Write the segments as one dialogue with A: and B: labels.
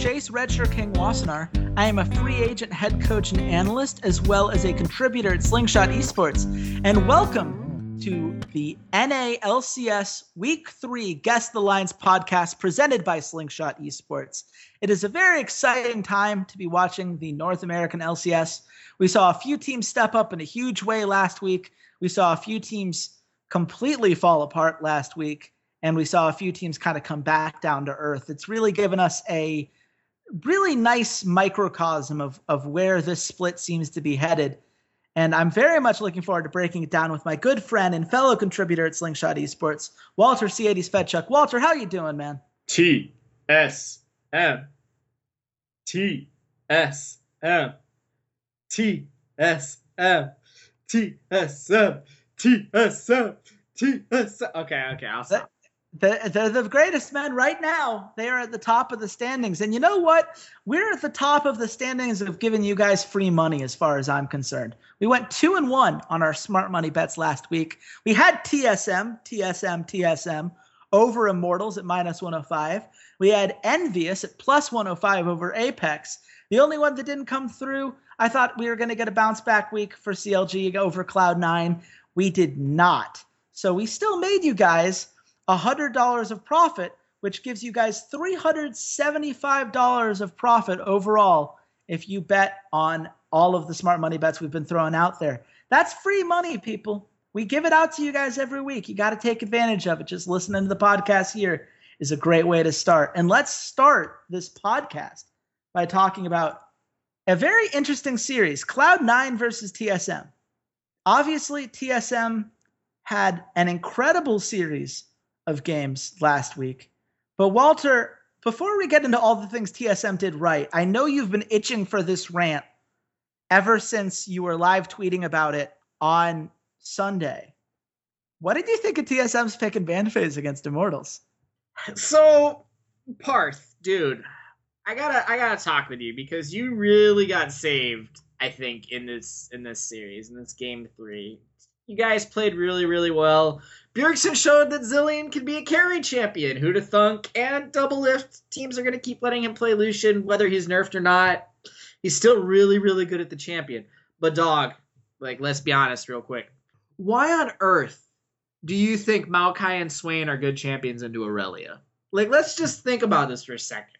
A: Chase Redshirt King Wassenaar. I am a free agent, head coach, and analyst, as well as a contributor at Slingshot Esports. And welcome to the NALCS Week 3 Guess the Lines podcast presented by Slingshot Esports. It is a very exciting time to be watching the North American LCS. We saw a few teams step up in a huge way last week. We saw a few teams completely fall apart last week and we saw a few teams kind of come back down to earth. It's really given us a really nice microcosm of of where this split seems to be headed. And I'm very much looking forward to breaking it down with my good friend and fellow contributor at Slingshot Esports, Walter C80 Svetchuk. Walter, how you doing, man?
B: T S M T S M T S M T S M T S M T S M. Okay, okay, I'll stop.
A: They're, they're the greatest men right now. They are at the top of the standings. And you know what? We're at the top of the standings of giving you guys free money as far as I'm concerned. We went two and one on our smart money bets last week. We had TSM, TSM, TSM over Immortals at minus 105. We had Envious at plus 105 over Apex. The only one that didn't come through, I thought we were going to get a bounce back week for CLG over Cloud9. We did not. So we still made you guys $100 of profit, which gives you guys $375 of profit overall if you bet on all of the smart money bets we've been throwing out there. That's free money, people. We give it out to you guys every week. You got to take advantage of it. Just listening to the podcast here is a great way to start. And let's start this podcast by talking about a very interesting series Cloud9 versus TSM. Obviously, TSM had an incredible series of games last week. But Walter, before we get into all the things TSM did right, I know you've been itching for this rant ever since you were live tweeting about it on Sunday. What did you think of TSM's pick and ban phase against Immortals?
B: So, Parth, dude, I gotta I gotta talk with you because you really got saved. I think in this in this series in this game three, you guys played really really well. Bjergsen showed that Zilean can be a carry champion. Who to thunk and Doublelift. Teams are going to keep letting him play Lucian, whether he's nerfed or not. He's still really, really good at the champion. But dog, like let's be honest real quick. Why on earth do you think Maokai and Swain are good champions into Irelia? Like let's just think about this for a second.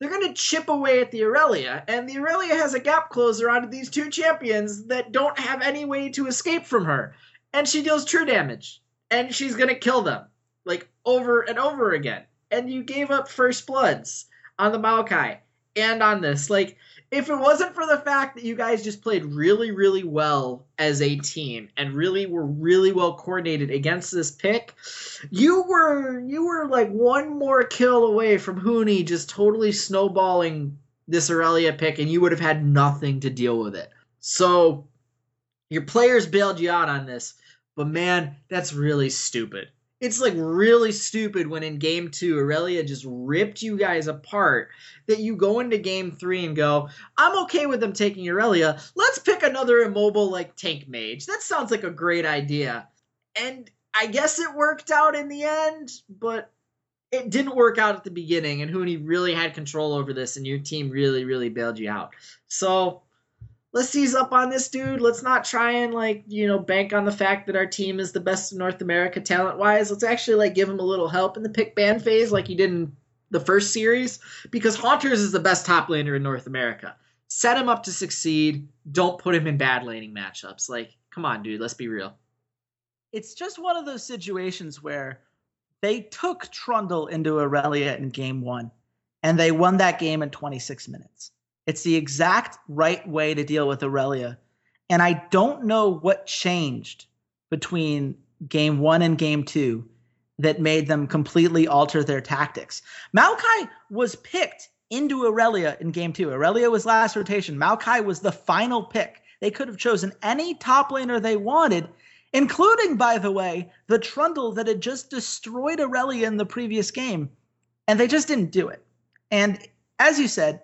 B: They're going to chip away at the Irelia, and the Irelia has a gap closer onto these two champions that don't have any way to escape from her. And she deals true damage and she's gonna kill them like over and over again. And you gave up first bloods on the Maokai and on this. Like, if it wasn't for the fact that you guys just played really, really well as a team and really were really well coordinated against this pick, you were you were like one more kill away from Huni just totally snowballing this Irelia pick, and you would have had nothing to deal with it. So your players bailed you out on this. But man, that's really stupid. It's like really stupid when in game two, Irelia just ripped you guys apart. That you go into game three and go, I'm okay with them taking Irelia. Let's pick another immobile like tank mage. That sounds like a great idea. And I guess it worked out in the end, but it didn't work out at the beginning. And Huni really had control over this, and your team really, really bailed you out. So let's seize up on this dude. Let's not try and like, you know, bank on the fact that our team is the best in North America talent wise. Let's actually like give him a little help in the pick ban phase like you did in the first series because Hauntzer is the best top laner in North America. Set him up to succeed. Don't put him in bad laning matchups. Like, come on, dude. Let's be real.
A: It's just one of those situations where they took Trundle into Irelia in game one, and they won that game in 26 minutes. It's the exact right way to deal with Irelia. And I don't know what changed between game one and game two that made them completely alter their tactics. Maokai was picked into Irelia in game two. Irelia was last rotation. Maokai was the final pick. They could have chosen any top laner they wanted, including, by the way, the Trundle that had just destroyed Irelia in the previous game. And they just didn't do it. And as you said,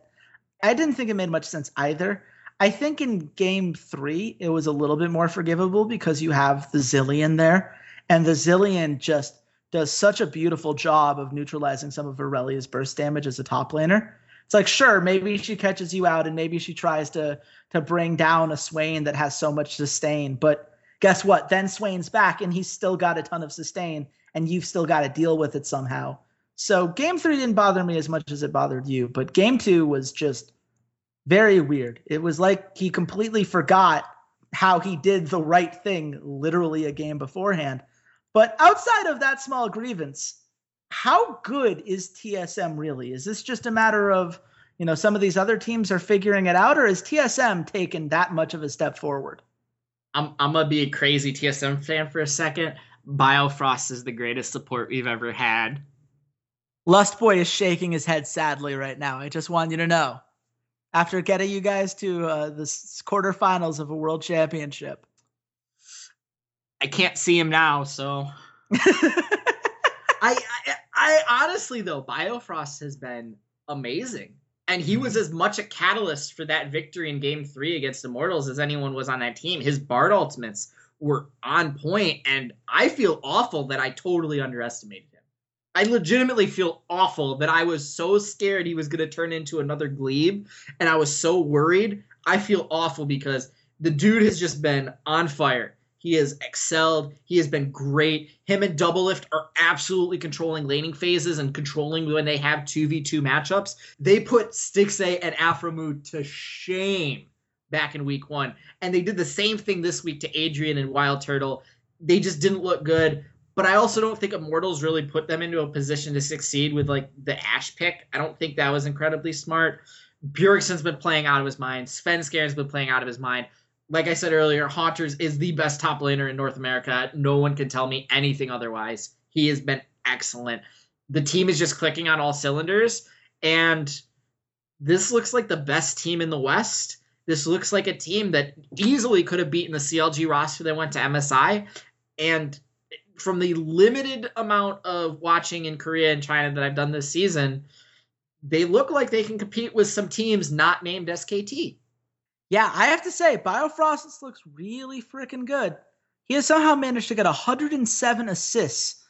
A: I didn't think it made much sense either. I think in game three, it was a little bit more forgivable because you have the Zilean there. And the Zilean just does such a beautiful job of neutralizing some of Irelia's burst damage as a top laner. It's like, sure, maybe she catches you out and maybe she tries to to bring down a Swain that has so much sustain. But guess what? Then Swain's back and he's still got a ton of sustain and you've still got to deal with it somehow. So game three didn't bother me as much as it bothered you, but game two was just very weird. It was like he completely forgot how he did the right thing literally a game beforehand. But outside of that small grievance, how good is TSM really? Is this just a matter of, you know, some of these other teams are figuring it out, or is TSM taken that much of a step forward?
B: I'm, I'm gonna be a crazy TSM fan for a second. Biofrost is the greatest support we've ever had.
A: Lustboy is shaking his head sadly right now. I just want you to know. After getting you guys to uh, the quarterfinals of a world championship,
B: I can't see him now, so. I, I, I honestly though, Biofrost has been amazing, and he was as much a catalyst for that victory in Game Three against Immortals as anyone was on that team. His Bard ultimates were on point, and I feel awful that I totally underestimated him. I legitimately feel awful that I was so scared he was going to turn into another Gleeb, and I was so worried. I feel awful because the dude has just been on fire. He has excelled. He has been great. Him and Doublelift are absolutely controlling laning phases and controlling when they have 2v2 matchups. They put Stixxay and Aphromoo to shame back in week one. And they did the same thing this week to Adrian and Wild Turtle. They just didn't look good. But I also don't think Immortals really put them into a position to succeed with like the Ashe pick. I don't think that was incredibly smart. Bjergsen's been playing out of his mind. Svenskeren been playing out of his mind like I said earlier, Hauntzer is the best top laner in North America. No one can tell me anything otherwise. He has been excellent. The team is just clicking on all cylinders, and this looks like the best team in the West. This looks like a team that easily could have beaten the CLG roster that went to MSI. And from the limited amount of watching in Korea and China that I've done this season, they look like they can compete with some teams not named SKT.
A: Yeah, I have to say, Biofrost looks really freaking good. He has somehow managed to get 107 assists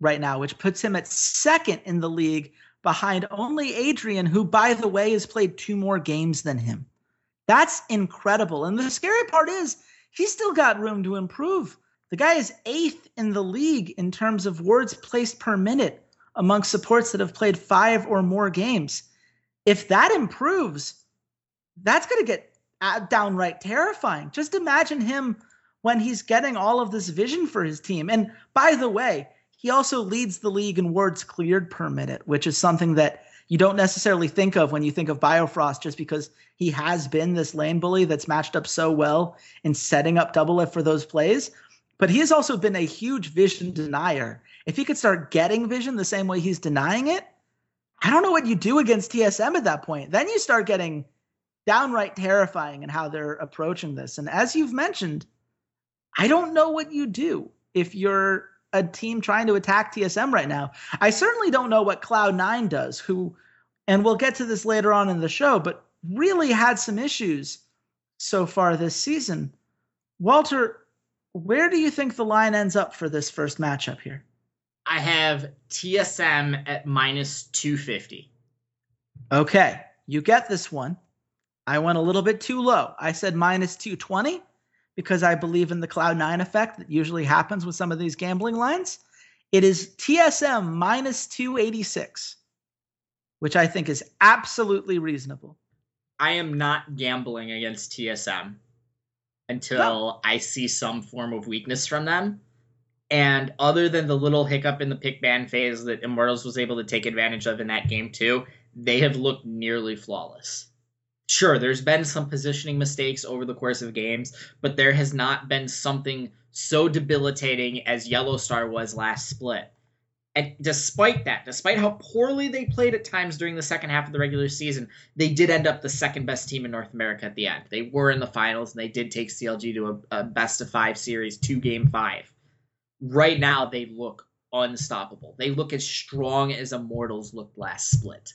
A: right now, which puts him at second in the league behind only Adrian, who, by the way, has played two more games than him. That's incredible. And the scary part is, he's still got room to improve. The guy is eighth in the league in terms of wards placed per minute among supports that have played five or more games. If that improves, that's going to get uh, downright terrifying. Just imagine him when he's getting all of this vision for his team. And by the way, he also leads the league in wards cleared per minute, which is something that you don't necessarily think of when you think of Biofrost, just because he has been this lane bully that's matched up so well in setting up Doublelift for those plays. But he has also been a huge vision denier. If he could start getting vision the same way he's denying it, I don't know what you do against TSM at that point. Then you start getting downright terrifying in how they're approaching this. And as you've mentioned, I don't know what you do if you're a team trying to attack TSM right now. I certainly don't know what Cloud9 does, who, and we'll get to this later on in the show, but really had some issues so far this season. Walter, where do you think the line ends up for this first matchup here?
B: I have TSM at minus 250.
A: Okay, you get this one. I went a little bit too low. I said minus 220 because I believe in the Cloud9 effect that usually happens with some of these gambling lines. It is TSM minus 286, which I think is absolutely reasonable.
B: I am not gambling against TSM until. I see some form of weakness from them. And other than the little hiccup in the pick ban phase that Immortals was able to take advantage of in that game too, they have looked nearly flawless. Sure, there's been some positioning mistakes over the course of games, but there has not been something so debilitating as YellOwStaR was last split. And despite that, despite how poorly they played at times during the second half of the regular season, they did end up the second best team in North America at the end. They were in the finals and they did take CLG to a, a best of five series, two game five. Right now, they look unstoppable. They look as strong as Immortals looked last split.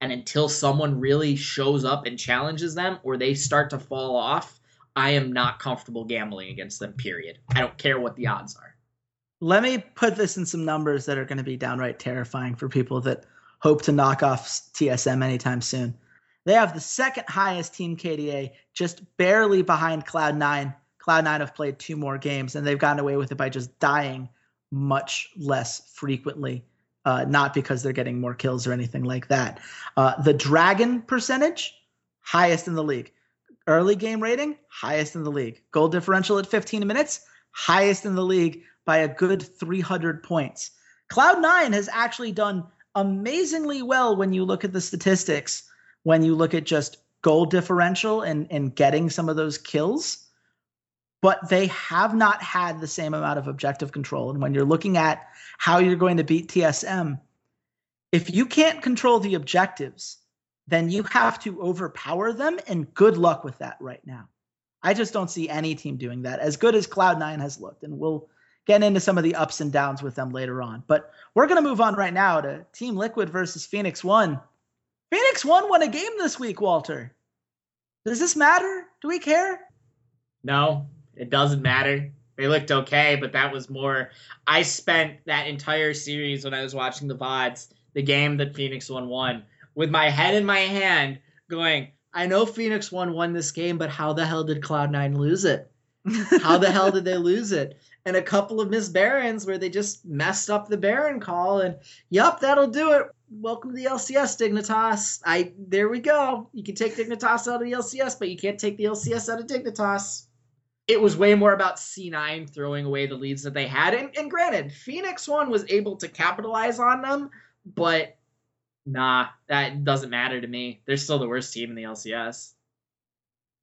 B: And until someone really shows up and challenges them or they start to fall off, I am not comfortable gambling against them, period. I don't care what the odds are.
A: Let me put this in some numbers that are going to be downright terrifying for people that hope to knock off TSM anytime soon. They have the second highest team KDA, just barely behind Cloud9. Cloud9 have played two more games, and they've gotten away with it by just dying much less frequently, uh, not because they're getting more kills or anything like that. Uh, the Dragon percentage, highest in the league. Early game rating, highest in the league. Gold differential at 15 minutes, highest in the league by a good 300 points. Cloud9 has actually done amazingly well when you look at the statistics, when you look at just gold differential and, and getting some of those kills. But they have not had the same amount of objective control. And when you're looking at how you're going to beat TSM, if you can't control the objectives, then you have to overpower them. And good luck with that right now. I just don't see any team doing that as good as Cloud9 has looked. And we'll get into some of the ups and downs with them later on. But we're going to move on right now to Team Liquid versus Phoenix One. Phoenix One won a game this week, Walter. Does this matter? Do we care?
B: No, it doesn't matter. They looked okay, but that was more. I spent that entire series when I was watching the VODs, the game that Phoenix One won, with my head in my hand going, I know Phoenix One won this game, but how the hell did Cloud9 lose it? How the hell did they lose it? And a couple of Miss Barons where they just messed up the Baron call, and yup, that'll do it. Welcome to the LCS, Dignitas. I there we go. You can take Dignitas out of the LCS, but you can't take the LCS out of Dignitas. It was way more about C9 throwing away the leads that they had. And, and granted, Phoenix One was able to capitalize on them, but nah, that doesn't matter to me. They're still the worst team in the LCS.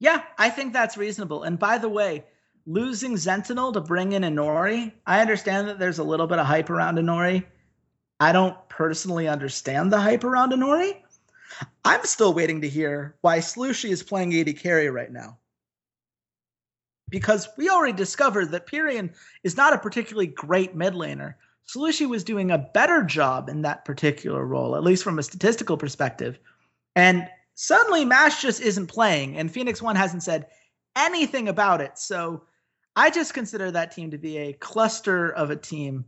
A: Yeah, I think that's reasonable. And by the way, losing Sentinel to bring in Inori, I understand that there's a little bit of hype around Inori. I don't personally understand the hype around Inori. I'm still waiting to hear why Slushy is playing AD carry right now. Because we already discovered that Pirean is not a particularly great mid laner. Slushy was doing a better job in that particular role, at least from a statistical perspective. And suddenly Mash just isn't playing, and Phoenix One hasn't said anything about it. So I just consider that team to be a cluster of a team.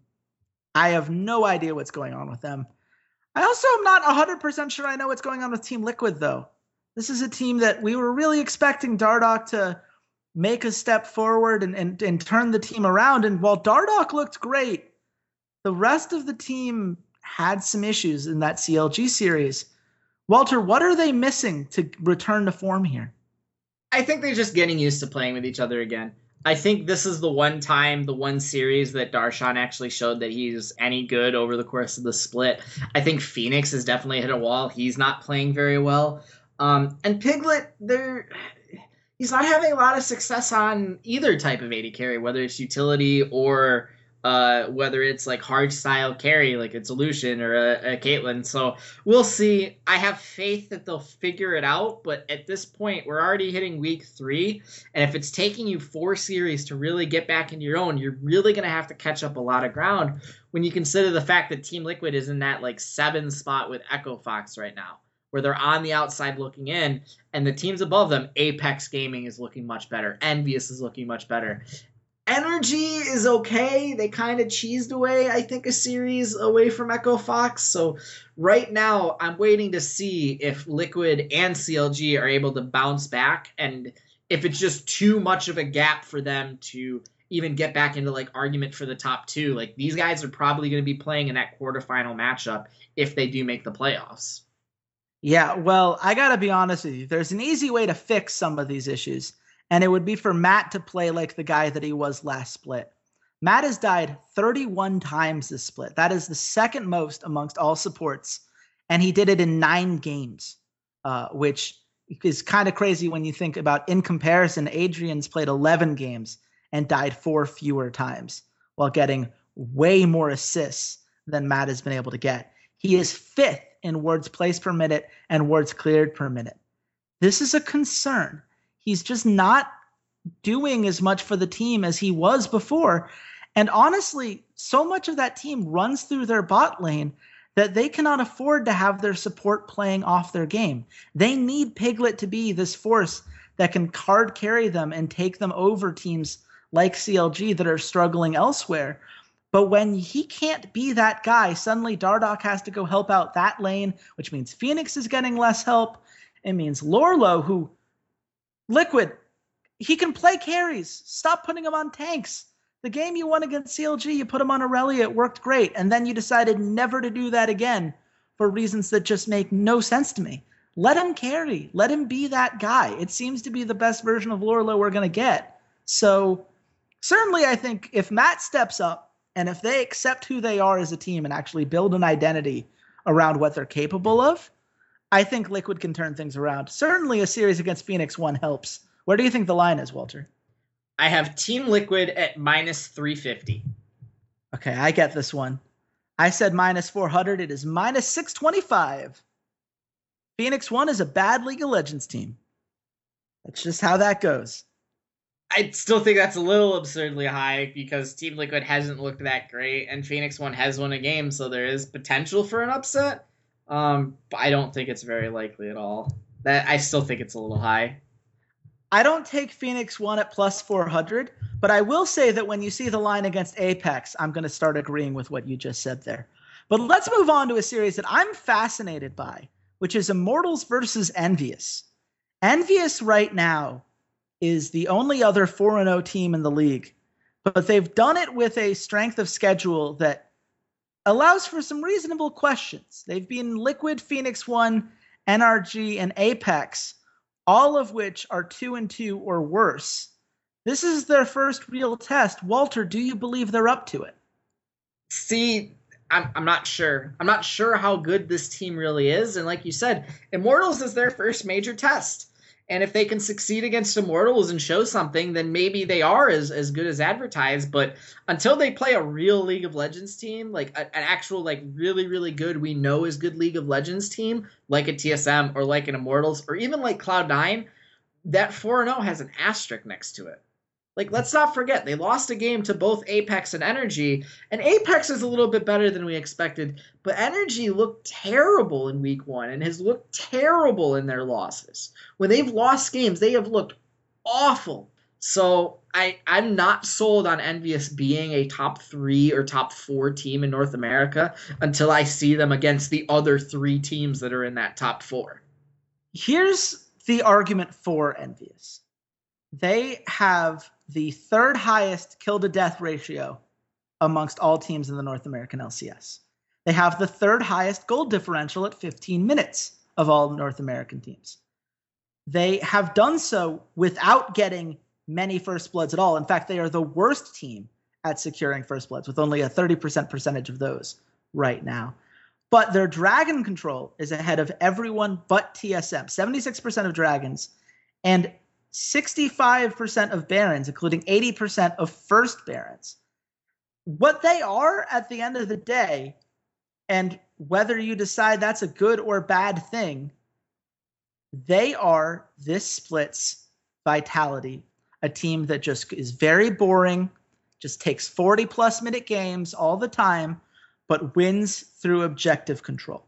A: I have no idea what's going on with them. I also am not 100% sure I know what's going on with Team Liquid, though. This is a team that we were really expecting Dardoch to make a step forward and, and, and turn the team around. And while Dardoch looked great, the rest of the team had some issues in that CLG series. Walter, what are they missing to return to form here?
B: I think they're just getting used to playing with each other again. I think this is the one time, the one series that Darshan actually showed that he's any good over the course of the split. I think FeniX has definitely hit a wall. He's not playing very well. Um, and Piglet, they're he's not having a lot of success on either type of AD carry, whether it's utility or uh, whether it's like hard style carry, like it's Lucian or a, a Caitlyn. So we'll see. I have faith that they'll figure it out, but at this point, we're already hitting week three, and if it's taking you four series to really get back into your own, you're really gonna have to catch up a lot of ground when you consider the fact that Team Liquid is in that like seven spot with Echo Fox right now. Where they're on the outside looking in, and the teams above them, Apex Gaming is looking much better, Envious is looking much better, Energy is okay. They kind of cheesed away, I think, a series away from Echo Fox. So right now, I'm waiting to see if Liquid and CLG are able to bounce back, and if it's just too much of a gap for them to even get back into like argument for the top two. Like these guys are probably going to be playing in that quarterfinal matchup if they do make the playoffs.
A: Yeah, well, I got to be honest with you. There's an easy way to fix some of these issues, and it would be for Matt to play like the guy that he was last split. Matt has died 31 times this split. That is the second most amongst all supports, and he did it in nine games, uh, which is kind of crazy when you think about in comparison. Adrian's played 11 games and died four fewer times while getting way more assists than Matt has been able to get. He is fifth in wards placed per minute and wards cleared per minute. This is a concern. He's just not doing as much for the team as he was before. And honestly, so much of that team runs through their bot lane that they cannot afford to have their support playing off their game. They need Piglet to be this force that can card carry them and take them over teams like CLG that are struggling elsewhere. But when he can't be that guy, suddenly Dardoch has to go help out that lane, which means FeniX is getting less help. It means Lourlo, who Liquid, he can play carries. Stop putting him on tanks. The game you won against CLG, you put him on Irelia, it worked great. And then you decided never to do that again for reasons that just make no sense to me. Let him carry. Let him be that guy. It seems to be the best version of Lourlo we're going to get. So, certainly, I think if Matt steps up and if they accept who they are as a team and actually build an identity around what they're capable of, I think Liquid can turn things around. Certainly, a series against Phoenix 1 helps. Where do you think the line is, Walter?
B: I have Team Liquid at minus 350.
A: Okay, I get this one. I said minus 400. It is minus 625. Phoenix One is a bad League of Legends team. That's just how that goes.
B: I still think that's a little absurdly high because Team Liquid hasn't looked that great, and Phoenix One has won a game, so there is potential for an upset. Um, I don't think it's very likely at all. That I still think it's a little high.
A: I don't take Phoenix one at plus 400, but I will say that when you see the line against Apex, I'm going to start agreeing with what you just said there. But let's move on to a series that I'm fascinated by, which is Immortals versus Envious. Envious right now is the only other 4 0 team in the league, but they've done it with a strength of schedule that allows for some reasonable questions. They've been Liquid, Phoenix 1, NRG, and Apex all of which are two and two or worse. This is their first real test. Walter, do you believe they're up to it?
B: See, I'm, I'm not sure. I'm not sure how good this team really is. And like you said, Immortals is their first major test. And if they can succeed against Immortals and show something, then maybe they are as, as good as advertised. But until they play a real League of Legends team, like a, an actual, like really, really good, we know is good League of Legends team, like a TSM or like an Immortals or even like Cloud9, that 4 0 has an asterisk next to it. Like, let's not forget, they lost a game to both Apex and Energy, and Apex is a little bit better than we expected, but Energy looked terrible in week one and has looked terrible in their losses. When they've lost games, they have looked awful. So I, I'm not sold on Envious being a top three or top four team in North America until I see them against the other three teams that are in that top four.
A: Here's the argument for Envious they have the third highest kill to death ratio amongst all teams in the North American LCS. They have the third highest gold differential at 15 minutes of all North American teams. They have done so without getting many first bloods at all. In fact, they are the worst team at securing first bloods with only a 30% percentage of those right now. But their dragon control is ahead of everyone but TSM. 76% of dragons and 65% of barons, including 80% of first barons. What they are at the end of the day, and whether you decide that's a good or bad thing, they are this splits vitality, a team that just is very boring, just takes 40 plus minute games all the time, but wins through objective control.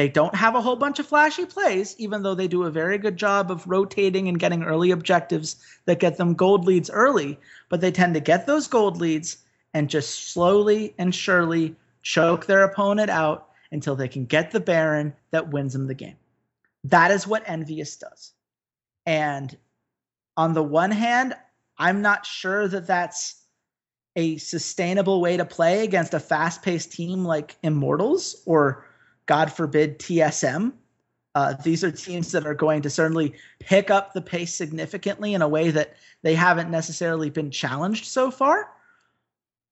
A: They don't have a whole bunch of flashy plays, even though they do a very good job of rotating and getting early objectives that get them gold leads early. But they tend to get those gold leads and just slowly and surely choke their opponent out until they can get the Baron that wins them the game. That is what Envious does. And on the one hand, I'm not sure that that's a sustainable way to play against a fast paced team like Immortals or God forbid, TSM. Uh, these are teams that are going to certainly pick up the pace significantly in a way that they haven't necessarily been challenged so far.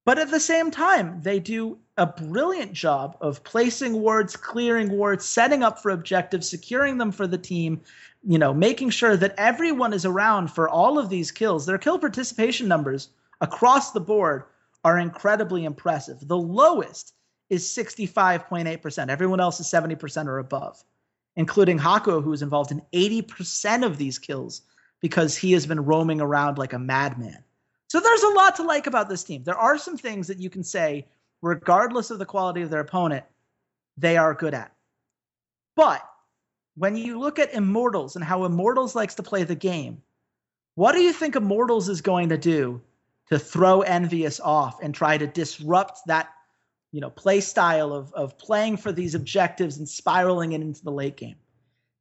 A: But at the same time, they do a brilliant job of placing wards, clearing wards, setting up for objectives, securing them for the team, you know, making sure that everyone is around for all of these kills. Their kill participation numbers across the board are incredibly impressive. The lowest is 65.8%. Everyone else is 70% or above, including Hako, who is involved in 80% of these kills because he has been roaming around like a madman. So there's a lot to like about this team. There are some things that you can say, regardless of the quality of their opponent, they are good at. But when you look at Immortals and how Immortals likes to play the game, what do you think Immortals is going to do to throw Envious off and try to disrupt that, you know, play style of of playing for these objectives and spiraling it into the late game?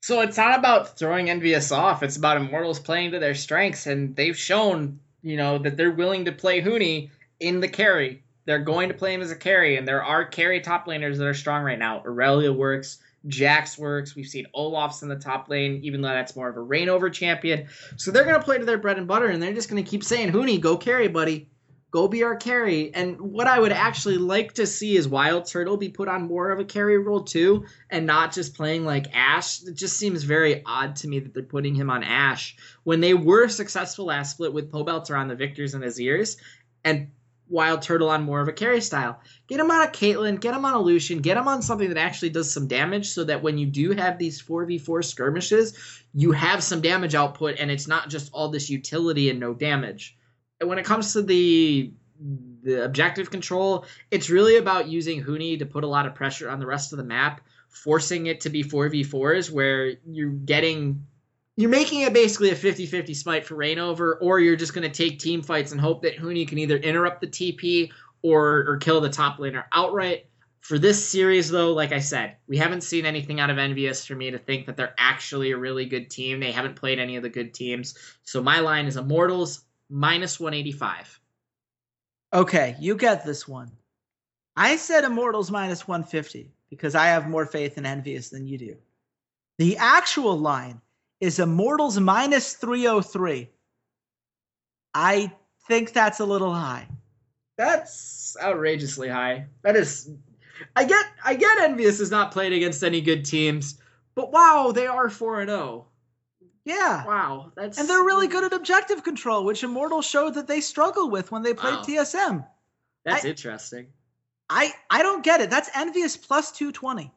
B: So it's not about throwing Envious off. It's about Immortals playing to their strengths, and they've shown, you know, that they're willing to play Huni in the carry. They're going to play him as a carry, and there are carry top laners that are strong right now. Irelia works. Jax works. We've seen Olaf's in the top lane, even though that's more of a Reignover champion. So they're going to play to their bread and butter, and they're just going to keep saying, Huni, go carry, buddy. Go be our carry. And what I would actually like to see is Wild Turtle be put on more of a carry role too, and not just playing like Ashe. It just seems very odd to me that they're putting him on Ashe when they were successful last split with Pobelter on the Viktors in his ears, and Wild Turtle on more of a carry style. Get him on a Caitlyn, get him on a Lucian, get him on something that actually does some damage so that when you do have these 4v4 skirmishes, you have some damage output and it's not just all this utility and no damage. When it comes to the the objective control, it's really about using Huni to put a lot of pressure on the rest of the map, forcing it to be 4v4s where you're getting you're making it basically a 50-50 smite for Reignover, or you're just going to take team fights and hope that Huni can either interrupt the TP or or kill the top laner outright. For this series, though, like I said, we haven't seen anything out of Envious for me to think that they're actually a really good team. They haven't played any of the good teams. So my line is Immortals minus 185.
A: Okay, you get this one. I said Immortals minus 150 because I have more faith in Envious than you do. The actual line is Immortals minus 303. I think that's a little high.
B: That's outrageously high. That is I get I get Envious is not played against any good teams, but wow, they are 4 and 0.
A: Yeah.
B: Wow, that's
A: And they're really good at objective control, which Immortals showed that they struggled with when they played
B: Wow.
A: TSM.
B: That's
A: I-
B: interesting.
A: I I don't get it. That's Envious plus 220.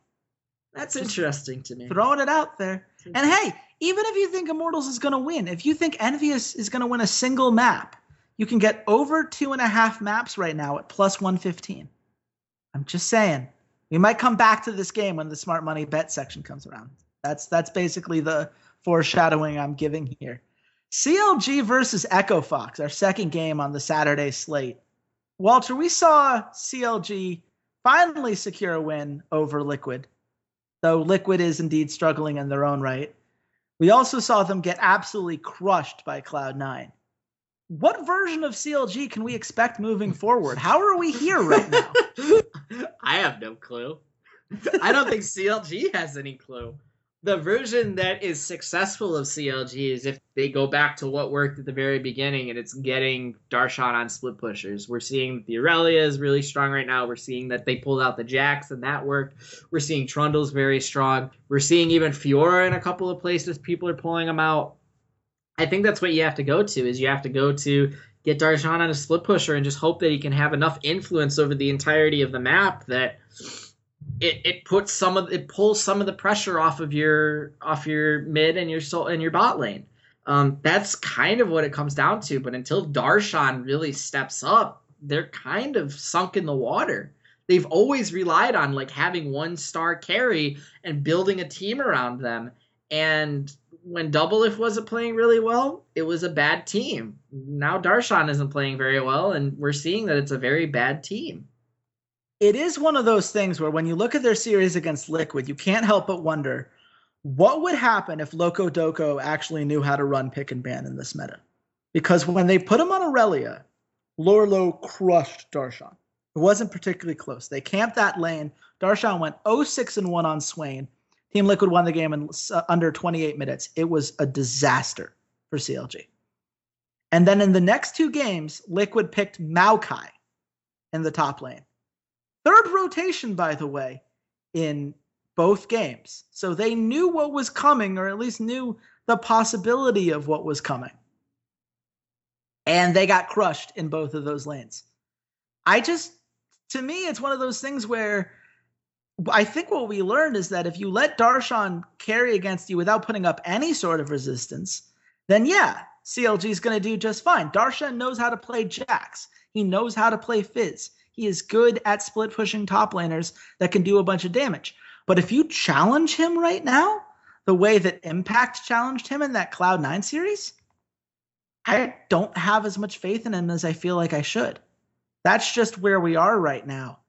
B: That's
A: Just
B: interesting to me.
A: Throwing it out there. And hey, even if you think Immortals is going to win, if you think Envious is going to win a single map, you can get over two and a half maps right now at plus 115. I'm just saying. We might come back to this game when the smart money bet section comes around. That's that's basically the foreshadowing I'm giving here. CLG versus Echo Fox, our second game on the Saturday slate. Walter, we saw CLG finally secure a win over Liquid, though Liquid is indeed struggling in their own right. We also saw them get absolutely crushed by Cloud9. What version of CLG can we expect moving forward? How are we here right now?
B: I have no clue. I don't think CLG has any clue. The version that is successful of CLG is if they go back to what worked at the very beginning and it's getting Darshan on split pushers. We're seeing the Irelia is really strong right now. We're seeing that they pulled out the Jax and that worked. We're seeing Trundle's very strong. We're seeing even Fiora in a couple of places. People are pulling them out. I think that's what you have to go to is you have to go to get Darshan on a split pusher and just hope that he can have enough influence over the entirety of the map that it, it puts some of it pulls some of the pressure off of your off your mid and your soul and your bot lane. Um, that's kind of what it comes down to. But until Darshan really steps up, they're kind of sunk in the water. They've always relied on like having one star carry and building a team around them. And when Doublelift wasn't playing really well, it was a bad team. Now Darshan isn't playing very well, and we're seeing that it's a very bad team.
A: It is one of those things where when you look at their series against Liquid, you can't help but wonder what would happen if Locodoco actually knew how to run pick and ban in this meta. Because when they put him on Irelia, Lourlo crushed Darshan. It wasn't particularly close. They camped that lane. Darshan went 0-6 and 1 on Swain. Team Liquid won the game in uh, under 28 minutes. It was a disaster for CLG. And then in the next two games, Liquid picked Maokai in the top lane. Third rotation, by the way, in both games. So they knew what was coming, or at least knew the possibility of what was coming. And they got crushed in both of those lanes. I just, to me, it's one of those things where I think what we learned is that if you let Darshan carry against you without putting up any sort of resistance, then yeah, CLG is going to do just fine. Darshan knows how to play Jax. He knows how to play Fizz. He is good at split pushing top laners that can do a bunch of damage. But if you challenge him right now, the way that Impact challenged him in that Cloud9 series, I don't have as much faith in him as I feel like I should. That's just where we are right now.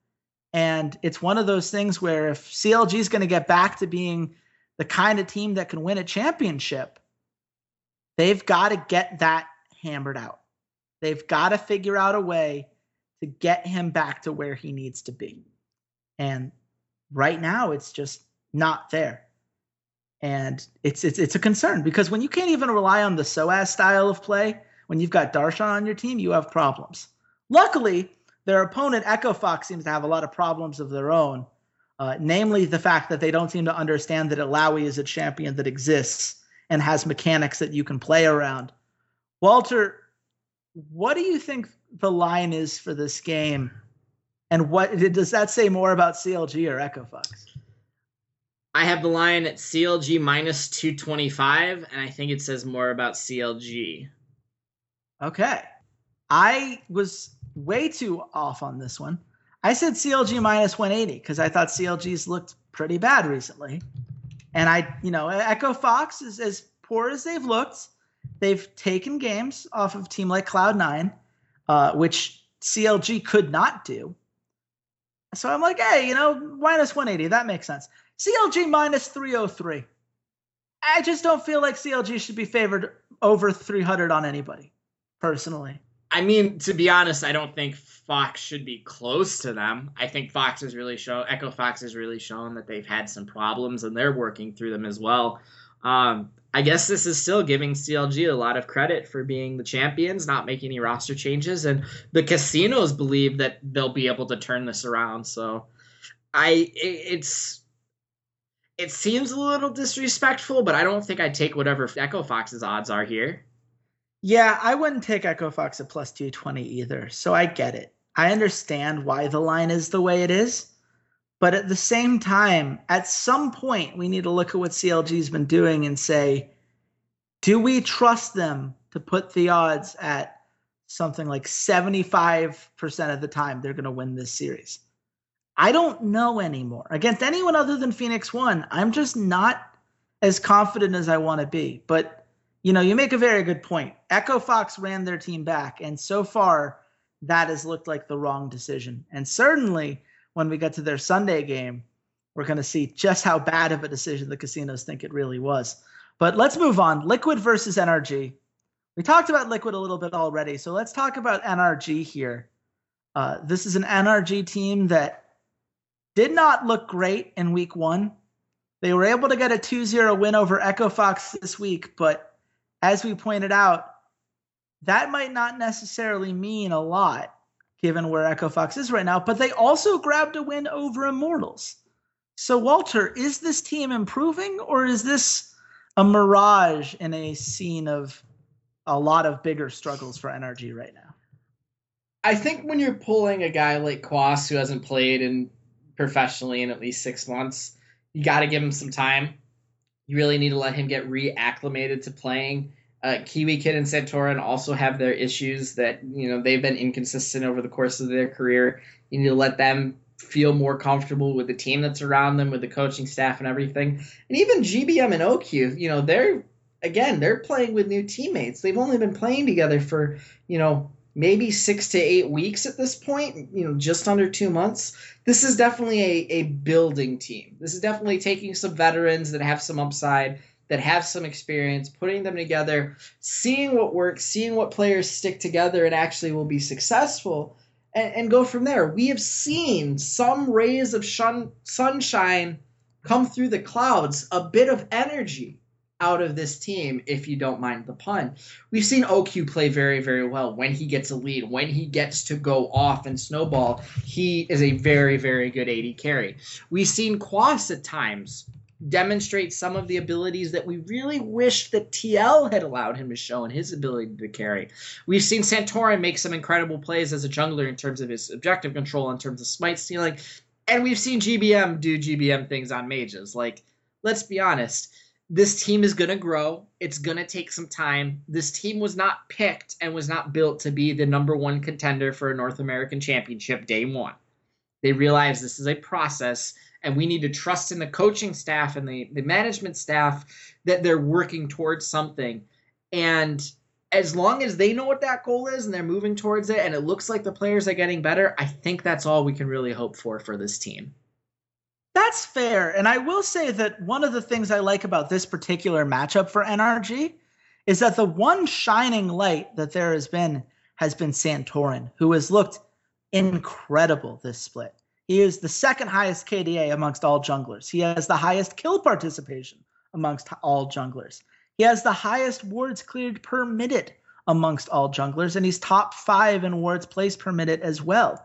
A: And it's one of those things where if CLG is going to get back to being the kind of team that can win a championship, they've got to get that hammered out. They've got to figure out a way to get him back to where he needs to be. And right now, it's just not there. And it's it's it's a concern because when you can't even rely on the Soaz style of play, when you've got Darshan on your team, you have problems. Luckily, their opponent, Echo Fox, seems to have a lot of problems of their own, uh, namely the fact that they don't seem to understand that Illaoi is a champion that exists and has mechanics that you can play around. Walter, what do you think the line is for this game? And what does that say more about CLG or Echo Fox?
B: I have the line at CLG minus 225, and I think it says more about CLG.
A: Okay. I was way too off on this one. I said CLG minus 180 because I thought CLG's looked pretty bad recently. And I, you know, Echo Fox is as poor as they've looked. They've taken games off of team like Cloud9, uh, which CLG could not do. So I'm like, hey, you know, minus 180, that makes sense. CLG minus 303. I just don't feel like CLG should be favored over 300 on anybody, personally.
B: I mean, to be honest, I don't think Fox should be close to them. I think Fox has really shown, Echo Fox has really shown that they've had some problems and they're working through them as well. Um, I guess this is still giving CLG a lot of credit for being the champions, not making any roster changes, and the casinos believe that they'll be able to turn this around. So, I it's it seems a little disrespectful, but I don't think I'd take whatever Echo Fox's odds are here.
A: Yeah, I wouldn't take Echo Fox at plus 220 either. So I get it. I understand why the line is the way it is. But at the same time, at some point, we need to look at what CLG's been doing and say, do we trust them to put the odds at something like 75% of the time they're going to win this series? I don't know anymore. Against anyone other than Phoenix One, I'm just not as confident as I want to be. But you know, you make a very good point. Echo Fox ran their team back, and so far, that has looked like the wrong decision. And certainly, when we get to their Sunday game, we're going to see just how bad of a decision the casinos think it really was. But let's move on. Liquid versus NRG. We talked about Liquid a little bit already, so let's talk about NRG here. Uh, this is an NRG team that did not look great in week one. They were able to get a 2 0 win over Echo Fox this week, but as we pointed out, that might not necessarily mean a lot given where Echo Fox is right now, but they also grabbed a win over Immortals. So, Walter, is this team improving or is this a mirage in a scene of a lot of bigger struggles for NRG right now?
B: I think when you're pulling a guy like Quas who hasn't played in professionally in at least six months, you got to give him some time. You really need to let him get reacclimated to playing. Uh, Kiwi Kid and Santorin also have their issues that you know they've been inconsistent over the course of their career. You need to let them feel more comfortable with the team that's around them, with the coaching staff and everything. And even GBM and Ohq, you know, they're again they're playing with new teammates. They've only been playing together for you know maybe six to eight weeks at this point, you know, just under two months. This is definitely a, a building team. This is definitely taking some veterans that have some upside, that have some experience, putting them together, seeing what works, seeing what players stick together and actually will be successful, and, and go from there. We have seen some rays of shun, sunshine come through the clouds, a bit of energy out of this team, if you don't mind the pun. We've seen Ohq play very, very well when he gets a lead, when he gets to go off and snowball. He is a very, very good AD carry. We've seen Quas at times demonstrate some of the abilities that we really wish that TL had allowed him to show in his ability to carry. We've seen Santorin make some incredible plays as a jungler in terms of his objective control, in terms of smite stealing, and we've seen GBM do GBM things on mages. Like, let's be honest this team is going to grow. It's going to take some time. This team was not picked and was not built to be the number one contender for a North American championship day one. They realize this is a process, and we need to trust in the coaching staff and the, the management staff that they're working towards something. And as long as they know what that goal is and they're moving towards it, and it looks like the players are getting better, I think that's all we can really hope for for this team.
A: That's fair. And I will say that one of the things I like about this particular matchup for NRG is that the one shining light that there has been has been Santorin, who has looked incredible this split. He is the second highest KDA amongst all junglers. He has the highest kill participation amongst all junglers. He has the highest wards cleared per minute amongst all junglers, and he's top five in wards placed per minute as well.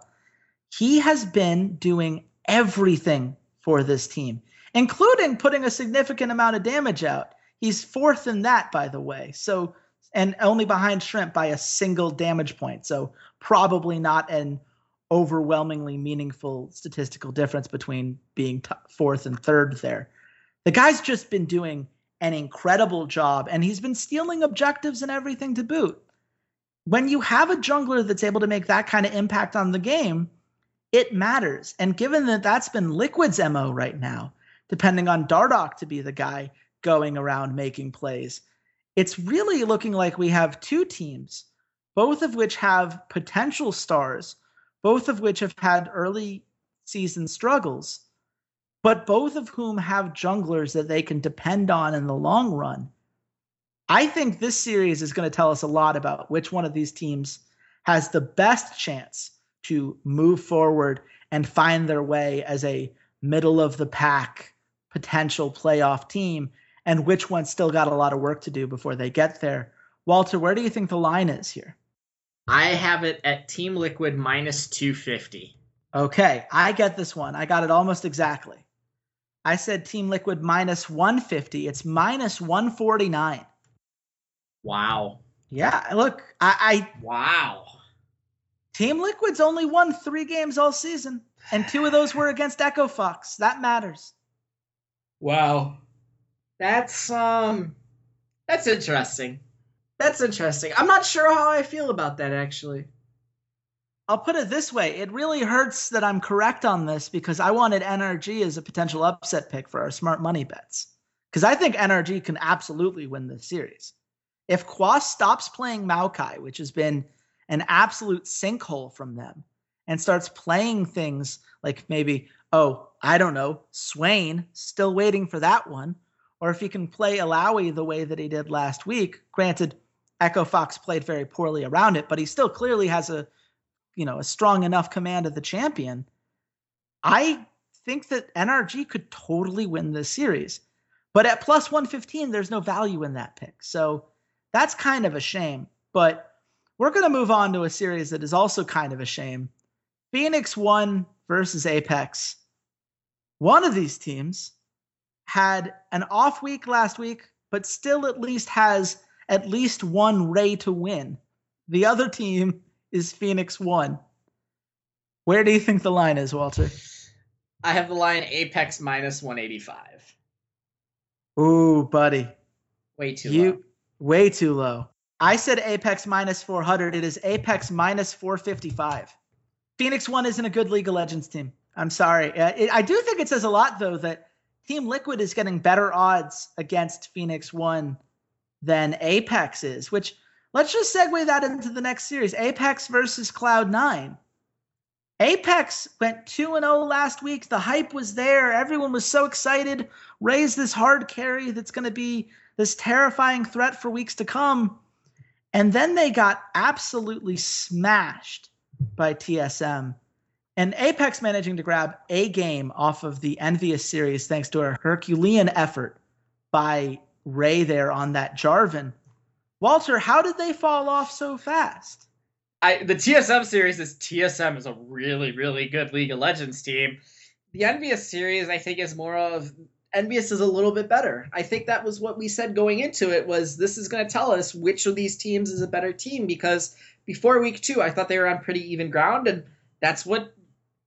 A: He has been doing everything for this team, including putting a significant amount of damage out. He's fourth in that, by the way. So, and only behind Shrimp by a single damage point. So, probably not an overwhelmingly meaningful statistical difference between being t- fourth and third there. The guy's just been doing an incredible job, and he's been stealing objectives and everything to boot. When you have a jungler that's able to make that kind of impact on the game, it matters. And given that that's been Liquid's MO right now, depending on Dardoch to be the guy going around making plays, it's really looking like we have two teams, both of which have potential stars, both of which have had early season struggles, but both of whom have junglers that they can depend on in the long run. I think this series is going to tell us a lot about which one of these teams has the best chance to move forward and find their way as a middle of the pack potential playoff team and which one's still got a lot of work to do before they get there. Walter, where do you think the line is here?
C: I have it at Team Liquid minus 250.
A: Okay, I get this one. I got it almost exactly. I said Team Liquid minus 150. It's minus 149.
C: Wow.
A: Yeah, look, I,
C: I wow.
A: Team Liquid's only won three games all season, and two of those were against Echo Fox. That matters.
C: Wow. That's um that's interesting. That's interesting. I'm not sure how I feel about that actually.
A: I'll put it this way. It really hurts that I'm correct on this because I wanted NRG as a potential upset pick for our smart money bets. Because I think NRG can absolutely win this series. If Quas stops playing Maokai, which has been an absolute sinkhole from them and starts playing things like maybe, oh, I don't know, Swain, still waiting for that one. Or if he can play Illaoi the way that he did last week, granted, Echo Fox played very poorly around it, but he still clearly has a, you know, a strong enough command of the champion. I think that NRG could totally win this series. But at plus 115, there's no value in that pick. So that's kind of a shame. But we're going to move on to a series that is also kind of a shame. Phoenix 1 versus Apex. One of these teams had an off week last week, but still at least has at least one Ray to win. The other team is Phoenix 1. Where do you think the line is, Walter?
C: I have the line Apex minus 185.
A: Ooh, buddy.
C: Way too
A: you,
C: low.
A: Way too low. I said Apex minus 400. It is Apex minus 455. Phoenix One isn't a good League of Legends team. I'm sorry. Uh, I do think it says a lot, though, that Team Liquid is getting better odds against Phoenix One than Apex is, which let's just segue that into the next series Apex versus Cloud9. Apex went 2 0 last week. The hype was there. Everyone was so excited. Raise this hard carry that's going to be this terrifying threat for weeks to come. And then they got absolutely smashed by TSM And Apex managing to grab a game off of the Envious series thanks to a Herculean effort by Ray there on that Jarvan. Walter, how did they fall off so fast?
B: I the TSM series is TSM is a really really good League of Legends team. The Envious series I think is more of Envious is a little bit better. I think that was what we said going into it was this is going to tell us which of these teams is a better team because before week 2 I thought they were on pretty even ground and that's what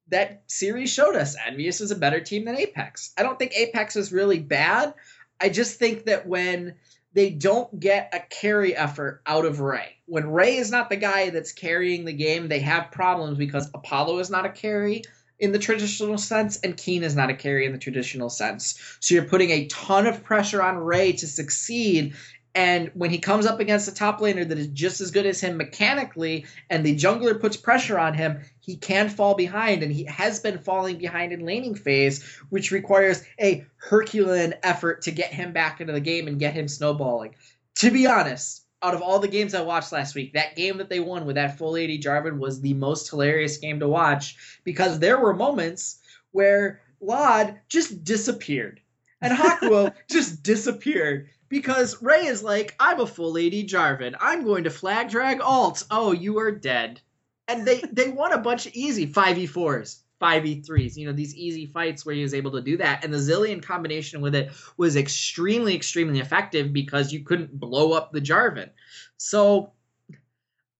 B: that series showed us. Envious is a better team than Apex. I don't think Apex is really bad. I just think that when they don't get a carry effort out of Ray. When Ray is not the guy that's carrying the game, they have problems because Apollo is not a carry in the traditional sense and Keen is not a carry in the traditional sense. So you're putting a ton of pressure on Ray to succeed and when he comes up against a top laner that is just as good as him mechanically, and the jungler puts pressure on him, he can fall behind, and he has been falling behind in laning phase, which requires a Herculean effort to get him back into the game and get him snowballing. To be honest, out of all the games I watched last week, that game that they won with that full AD Jarvan was the most hilarious game to watch because there were moments where Lod just disappeared. And Hakuo just disappeared because Ray is like, I'm a full AD Jarvan. I'm going to flag drag ult. Oh, you are dead. And they they won a bunch of easy 5v4s, 5v3s, you know, these easy fights where he was able to do that. And the Zilean combination with it was extremely, extremely effective because you couldn't blow up the Jarvan. So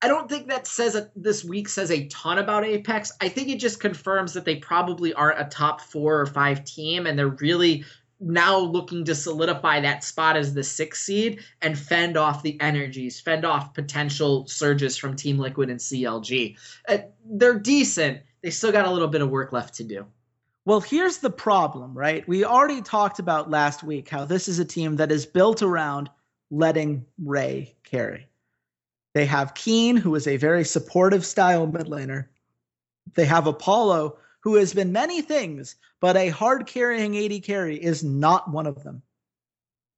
B: I don't think that says a, this week says a ton about Apex. I think it just confirms that they probably aren't a top four or five team, and they're really now looking to solidify that spot as the sixth seed and fend off the energies, fend off potential surges from Team Liquid and CLG. Uh, they're decent. They still got a little bit of work left to do.
A: Well, here's the problem, right? We already talked about last week how this is a team that is built around letting Ray carry. They have Keen, who is a very supportive style mid laner. They have Apollo, who has been many things, but a hard carrying AD carry is not one of them.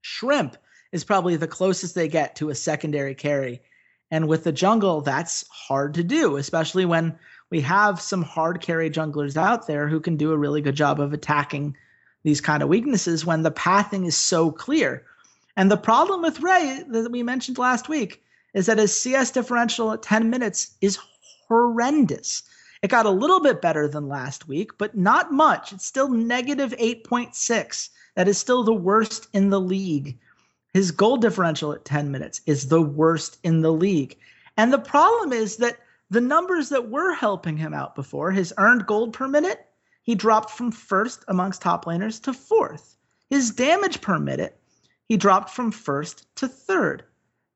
A: Shrimp is probably the closest they get to a secondary carry. And with the jungle, that's hard to do, especially when we have some hard carry junglers out there who can do a really good job of attacking these kind of weaknesses when the pathing is so clear. And the problem with Ray that we mentioned last week is that his CS differential at 10 minutes is horrendous. It got a little bit better than last week, but not much. It's still negative 8.6. That is still the worst in the league. His gold differential at 10 minutes is the worst in the league. And the problem is that the numbers that were helping him out before, his earned gold per minute, he dropped from first amongst top laners to fourth. His damage per minute, he dropped from first to third.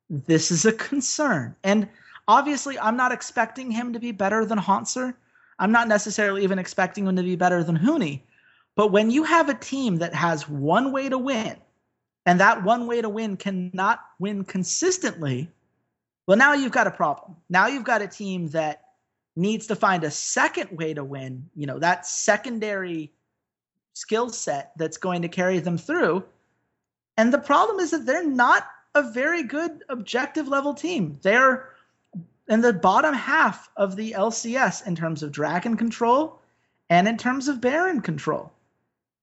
A: This is a concern. And Obviously, I'm not expecting him to be better than Hauntzer. I'm not necessarily even expecting him to be better than Huni. But when you have a team that has one way to win, and that one way to win cannot win consistently, well, now you've got a problem. Now you've got a team that needs to find a second way to win, you know, that secondary skill set that's going to carry them through. And the problem is that they're not a very good objective level team. They're in the bottom half of the LCS in terms of dragon control and in terms of Baron control.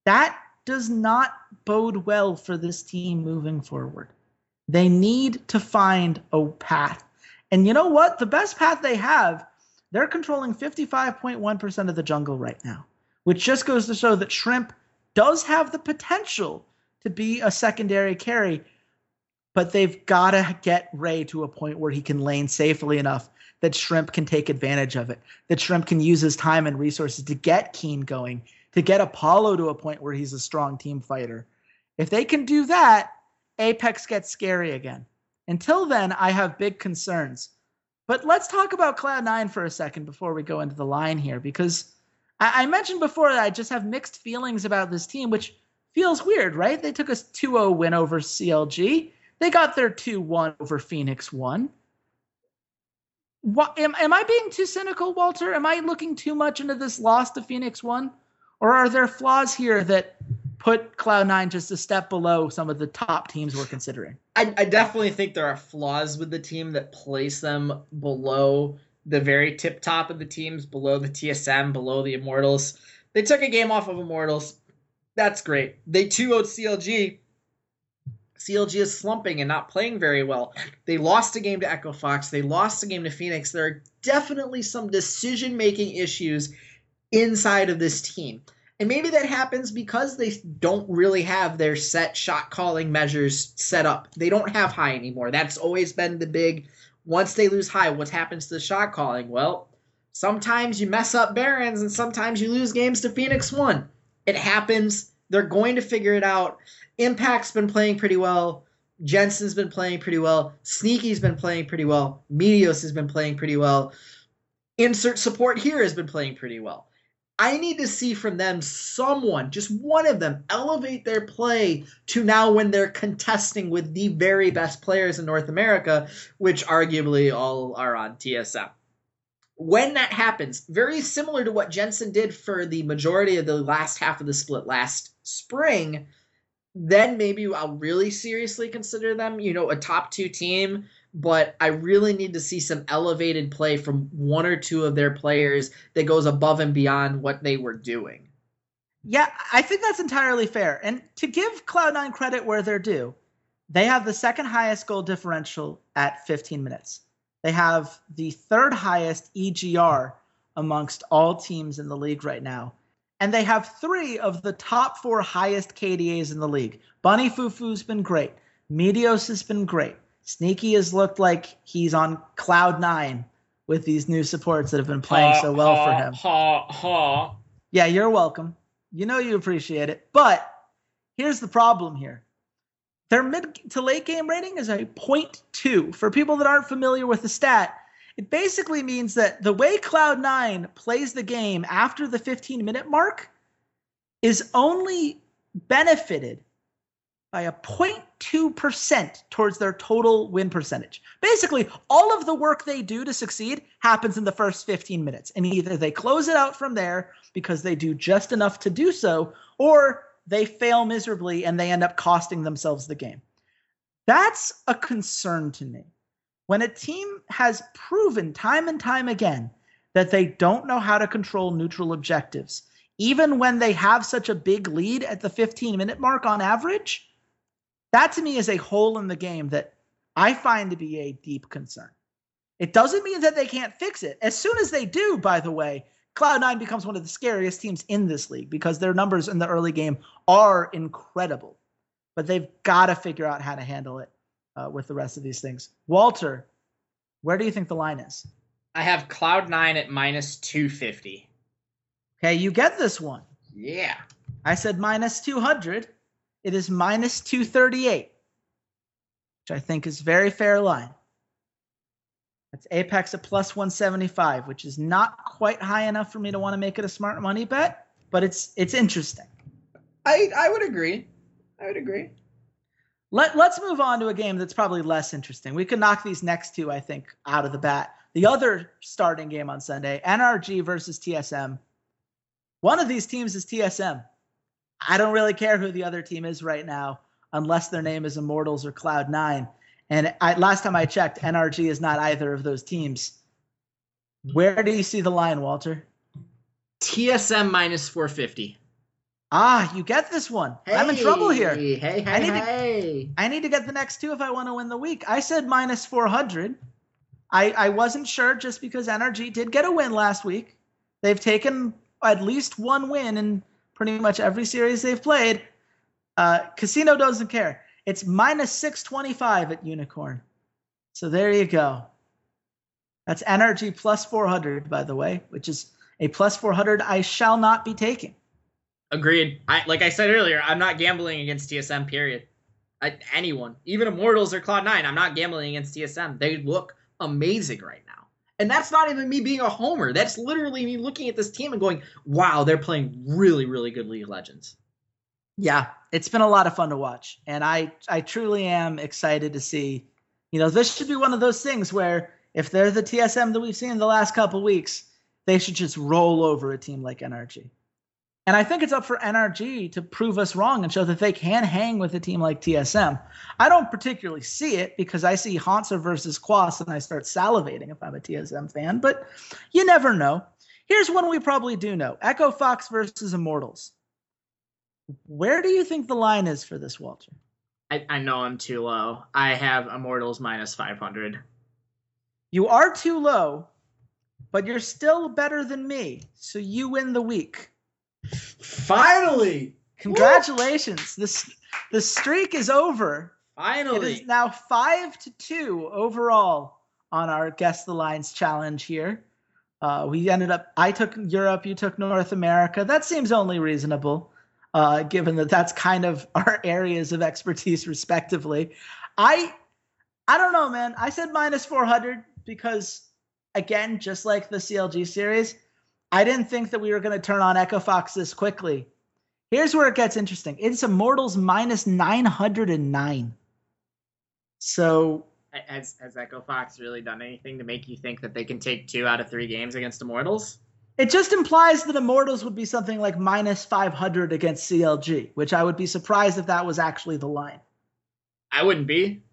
A: That does not bode well for this team moving forward. They need to find a path. And you know what? The best path they have, they're controlling 55.1% of the jungle right now, which just goes to show that Shrimp does have the potential to be a secondary carry but they've got to get Ray to a point where he can lane safely enough that Shrimp can take advantage of it, that Shrimp can use his time and resources to get Keen going, to get Apollo to a point where he's a strong team fighter. If they can do that, Apex gets scary again. Until then, I have big concerns. But let's talk about Cloud9 for a second before we go into the line here, because I, I mentioned before that I just have mixed feelings about this team, which feels weird, right? They took a 2 0 win over CLG they got their 2 1 over Phoenix 1. What, am, am I being too cynical, Walter? Am I looking too much into this loss to Phoenix 1? Or are there flaws here that put Cloud9 just a step below some of the top teams we're considering?
B: I, I definitely think there are flaws with the team that place them below the very tip top of the teams below the TSM, below the Immortals. They took a game off of Immortals. That's great. They 2 0 CLG. CLG is slumping and not playing very well. They lost a game to Echo Fox. They lost a game to Phoenix. There are definitely some decision making issues inside of this team. And maybe that happens because they don't really have their set shot calling measures set up. They don't have Hai anymore. That's always been the big once they lose Hai, what happens to the shot calling? Well, sometimes you mess up Barons and sometimes you lose games to Phoenix 1. It happens. They're going to figure it out. Impact's been playing pretty well. Jensen's been playing pretty well. Sneaky's been playing pretty well. Meteos has been playing pretty well. Insert support here has been playing pretty well. I need to see from them someone, just one of them, elevate their play to now when they're contesting with the very best players in North America, which arguably all are on TSM. When that happens, very similar to what Jensen did for the majority of the last half of the split last spring, then maybe I'll really seriously consider them, you know, a top two team but I really need to see some elevated play from one or two of their players that goes above and beyond what they were doing.
A: Yeah, I think that's entirely fair. And to give Cloud9 credit where they're due, they have the second highest gold differential at 15 minutes. They have the third highest EGR amongst all teams in the league right now. And they have three of the top four highest KDAs in the league. BunnyFuFuu's been great. Meteos has been great. Sneaky has looked like he's on cloud nine with these new supports that have been playing ha, so well ha, for him.
B: Ha ha.
A: Yeah, you're welcome. You know you appreciate it. But here's the problem here. Their mid to late game rating is a 0.2. For people that aren't familiar with the stat, it basically means that the way Cloud9 plays the game after the 15 minute mark is only benefited by a 0.2% towards their total win percentage. Basically, all of the work they do to succeed happens in the first 15 minutes. And either they close it out from there because they do just enough to do so, or they fail miserably and they end up costing themselves the game. That's a concern to me. When a team has proven time and time again that they don't know how to control neutral objectives, even when they have such a big lead at the 15 minute mark on average, that to me is a hole in the game that I find to be a deep concern. It doesn't mean that they can't fix it. As soon as they do, by the way, Cloud9 becomes one of the scariest teams in this league because their numbers in the early game are incredible. But they've got to figure out how to handle it uh, with the rest of these things. Walter, where do you think the line is?
B: I have Cloud9 at minus 250.
A: Okay, you get this one.
B: Yeah.
A: I said minus 200. It is minus 238, which I think is very fair line. That's Apex at plus 175, which is not quite high enough for me to want to make it a smart money bet, but it's it's interesting.
B: I I would agree. I would agree.
A: Let, let's move on to a game that's probably less interesting. We could knock these next two, I think, out of the bat. The other starting game on Sunday, NRG versus TSM. One of these teams is TSM. I don't really care who the other team is right now, unless their name is Immortals or Cloud Nine. And I, last time I checked, NRG is not either of those teams. Where do you see the line, Walter?
B: TSM minus 450.
A: Ah, you get this one. Hey, I'm in trouble here.
B: Hey, hey, I
A: need
B: hey.
A: To, I need to get the next two if I want to win the week. I said minus 400. I, I wasn't sure just because NRG did get a win last week. They've taken at least one win in pretty much every series they've played. Uh, Casino doesn't care. It's minus 625 at Unikrn. So there you go. That's NRG plus 400, by the way, which is a plus 400 I shall not be taking.
B: Agreed. I like I said earlier, I'm not gambling against TSM. Period. I, anyone, even Immortals or Cloud Nine, I'm not gambling against TSM. They look amazing right now. And that's not even me being a homer. That's literally me looking at this team and going, wow, they're playing really, really good League of Legends.
A: Yeah, it's been a lot of fun to watch. And I, I truly am excited to see, you know, this should be one of those things where if they're the TSM that we've seen in the last couple weeks, they should just roll over a team like NRG. And I think it's up for NRG to prove us wrong and show that they can hang with a team like TSM. I don't particularly see it because I see Hauntzer versus Quas and I start salivating if I'm a TSM fan, but you never know. Here's one we probably do know Echo Fox versus Immortals. Where do you think the line is for this, Walter?
B: I, I know I'm too low. I have Immortals minus 500.
A: You are too low, but you're still better than me, so you win the week.
B: Finally!
A: Congratulations. This the streak is over.
B: Finally.
A: It is now five to two overall on our guess the lines challenge here. Uh, we ended up. I took Europe. You took North America. That seems only reasonable, uh, given that that's kind of our areas of expertise, respectively. I, I don't know, man. I said minus four hundred because, again, just like the CLG series, I didn't think that we were going to turn on Echo Fox this quickly. Here's where it gets interesting. It's Immortals minus 909. So
B: has has Echo Fox really done anything to make you think that they can take two out of three games against Immortals?
A: It just implies that Immortals would be something like minus 500 against CLG, which I would be surprised if that was actually the line.
B: I wouldn't be.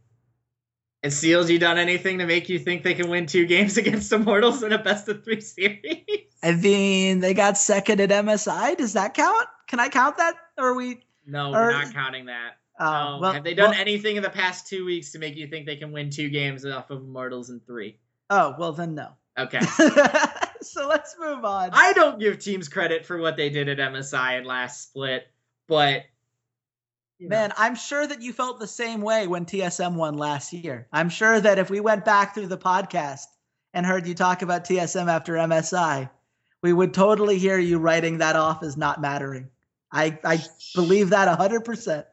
B: Has CLG done anything to make you think they can win two games against Immortals in a best of three series?
A: I mean, they got second at MSI. Does that count? Can I count that? Or are we?
B: No,
A: Or-
B: we're not counting that.
A: Uh,
B: No.
A: well,
B: Have they done
A: well-
B: anything in the past two weeks to make you think they can win two games off of Immortals in three?
A: Oh well, then no.
B: Okay.
A: so let's move on.
B: I don't give teams credit for what they did at MSI and last split, but you know,
A: Man, I'm sure that you felt the same way when TSM won last year. I'm sure that if we went back through the podcast and heard you talk about TSM after MSI, we would totally hear you writing that off as not mattering. I I believe that 100%.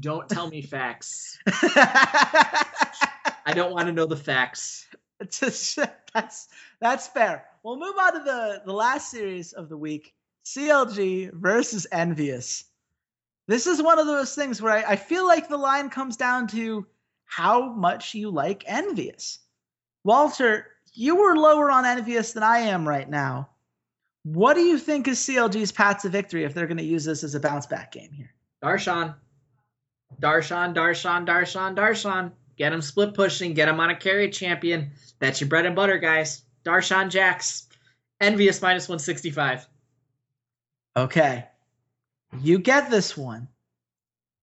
B: don't tell me facts. I don't want to know the facts.
A: Just- that's that's fair. We'll move on to the the last series of the week: CLG versus Envious. This is one of those things where I, I feel like the line comes down to how much you like Envious. Walter, you were lower on Envious than I am right now. What do you think is CLG's path to victory if they're going to use this as a bounce back game here?
B: Darshan. Darshan, Darshan, Darshan, Darshan. Get him split pushing. Get him on a carry champion. That's your bread and butter, guys. Darshan Jax. Envious minus 165.
A: Okay. You get this one.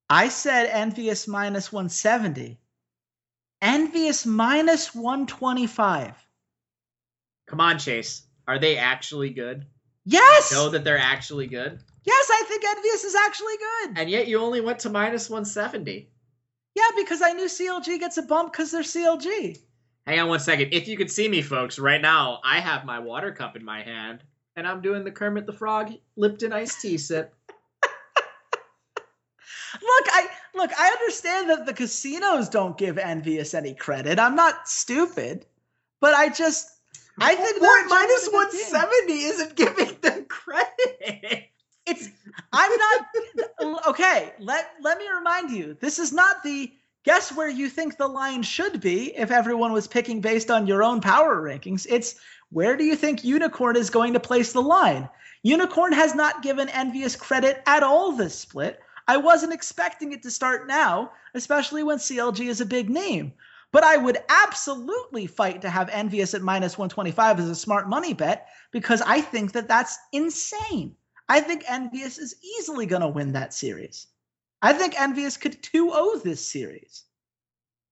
A: I said Envious minus 170. Envious minus 125.
B: Come on, Chase. Are they actually good?
A: Yes!
B: Know that they're actually good?
A: Yes, I think Envious is actually good.
B: And yet you only went to minus 170.
A: Yeah, because I knew CLG gets a bump because they're CLG.
B: Hang on one second. If you could see me, folks, right now, I have my water cup in my hand, and I'm doing the Kermit the Frog Lipton iced tea sip.
A: Look, I look, I understand that the casinos don't give Envious any credit. I'm not stupid. But I just I think they're
B: minus
A: a genuinely good team.
B: 170 isn't giving them credit.
A: it's I'm not okay. Let let me remind you, this is not the guess where you think the line should be if everyone was picking based on your own power rankings. It's where do you think Unikrn is going to place the line? Unikrn has not given Envious credit at all this split. I wasn't expecting it to start now, especially when CLG is a big name. But I would absolutely fight to have Envious at minus 125 as a smart money bet because I think that that's insane. I think Envious is easily going to win that series. I think Envious could 2 0 this series.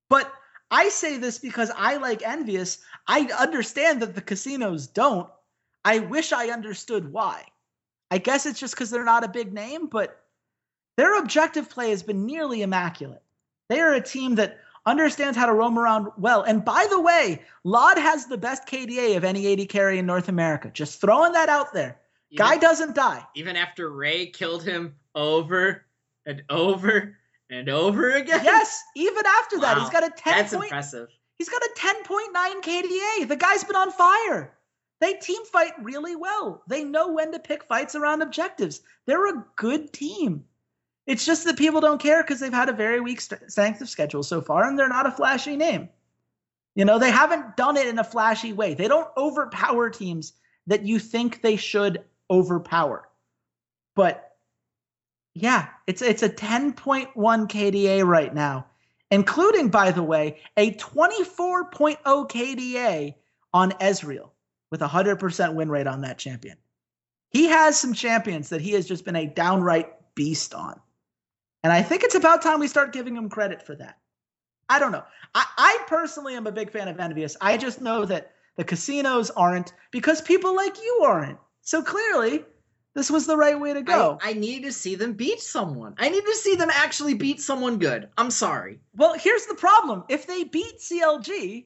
A: But I say this because I like Envious. I understand that the casinos don't. I wish I understood why. I guess it's just because they're not a big name, but their objective play has been nearly immaculate. They are a team that understands how to roam around well. And by the way, Lod has the best KDA of any AD carry in North America. Just throwing that out there. Guy doesn't die.
B: even after Ray killed him over and over and over again.
A: Yes, even after that, he's got a 10
B: That's
A: point
B: impressive.
A: He's got a 10.9 KDA. The guy's been on fire. They team fight really well. They know when to pick fights around objectives. They're a good team. It's just that people don't care because they've had a very weak st- strength of schedule so far, and they're not a flashy name. You know, they haven't done it in a flashy way. They don't overpower teams that you think they should overpower. But yeah, it's it's a 10.1 KDA right now, including, by the way, a 24.0 KDA on Ezreal with a 100% win rate on that champion. He has some champions that he has just been a downright beast on. And I think it's about time we start giving him credit for that. I don't know. I, I personally am a big fan of Envious. I just know that the casinos aren't because people like you aren't. So clearly, this was the right way to go.
B: I, I need to see them beat someone. I need to see them actually beat someone good. I'm sorry.
A: well, here's the problem. If they beat CLG,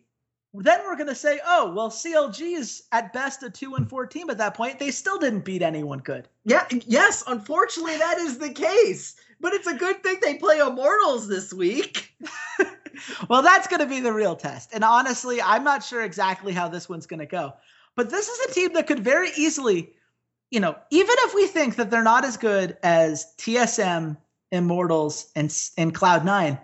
A: then we're going to say, oh, well, CLG is at best a 2 and 4 team at that point. They still didn't beat anyone good.
B: Yeah, yes, unfortunately that is the case. But it's a good thing they play Immortals this week.
A: well, that's going to be the real test. And honestly, I'm not sure exactly how this one's going to go. But this is a team that could very easily, you know, even if we think that they're not as good as TSM, Immortals, and, and Cloud9,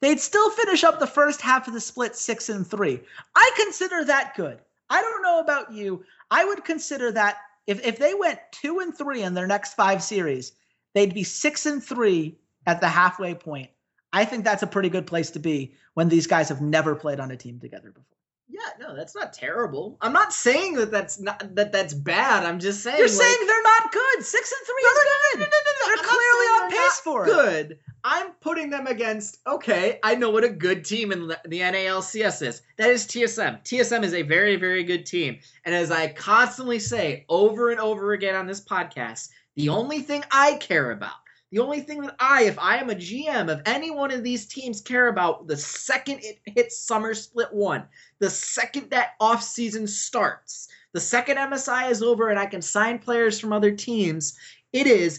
A: they'd still finish up the first half of the split six and three. I consider that good. I don't know about you. I would consider that if, if they went two and three in their next five series, they'd be six and three at the halfway point. I think that's a pretty good place to be when these guys have never played on a team together before.
B: Yeah, no, that's not terrible. I'm not saying that that's not that that's bad. I'm just saying
A: You're
B: like,
A: saying they're not good. Six and three
B: No,
A: is
B: no, no,
A: good.
B: no, no, no, no.
A: They're
B: I'm
A: clearly on
B: they're
A: pace for it.
B: good. I'm putting them against. Okay, I know what a good team in the NALCS is. That is TSM. TSM is a very, very good team. And as I constantly say over and over again on this podcast, the only thing I care about, the only thing that I, if I am a GM of any one of these teams, care about the second it hits summer split one, the second that offseason starts, the second MSI is over and I can sign players from other teams, it is